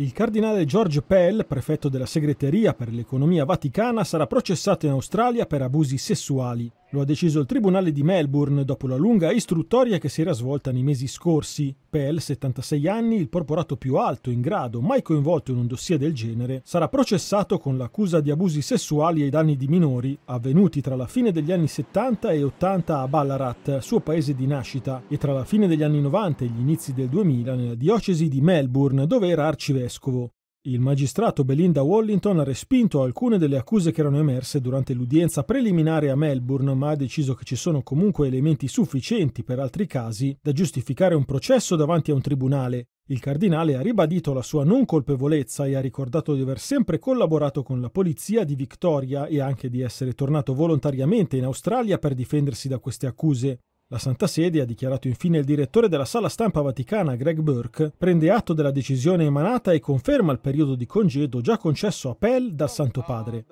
Il cardinale George Pell, prefetto della segreteria per l'economia vaticana, sarà processato in Australia per abusi sessuali. Lo ha deciso il Tribunale di Melbourne dopo la lunga istruttoria che si era svolta nei mesi scorsi. Pell, 76 anni, il porporato più alto in grado mai coinvolto in un dossier del genere, sarà processato con l'accusa di abusi sessuali ai danni di minori avvenuti tra la fine degli anni 70 e 80 a Ballarat, suo paese di nascita, e tra la fine degli anni 90 e gli inizi del 2000 nella diocesi di Melbourne, dove era arcivescovo vescovo. Il magistrato Belinda Wallington ha respinto alcune delle accuse che erano emerse durante l'udienza preliminare a Melbourne, ma ha deciso che ci sono comunque elementi sufficienti per altri casi da giustificare un processo davanti a un tribunale. Il cardinale ha ribadito la sua non colpevolezza e ha ricordato di aver sempre collaborato con la polizia di Victoria e anche di essere tornato volontariamente in Australia per difendersi da queste accuse. La Santa Sede, ha dichiarato infine il direttore della sala stampa vaticana Greg Burke, prende atto della decisione emanata e conferma il periodo di congedo già concesso a Pell dal Santo Padre.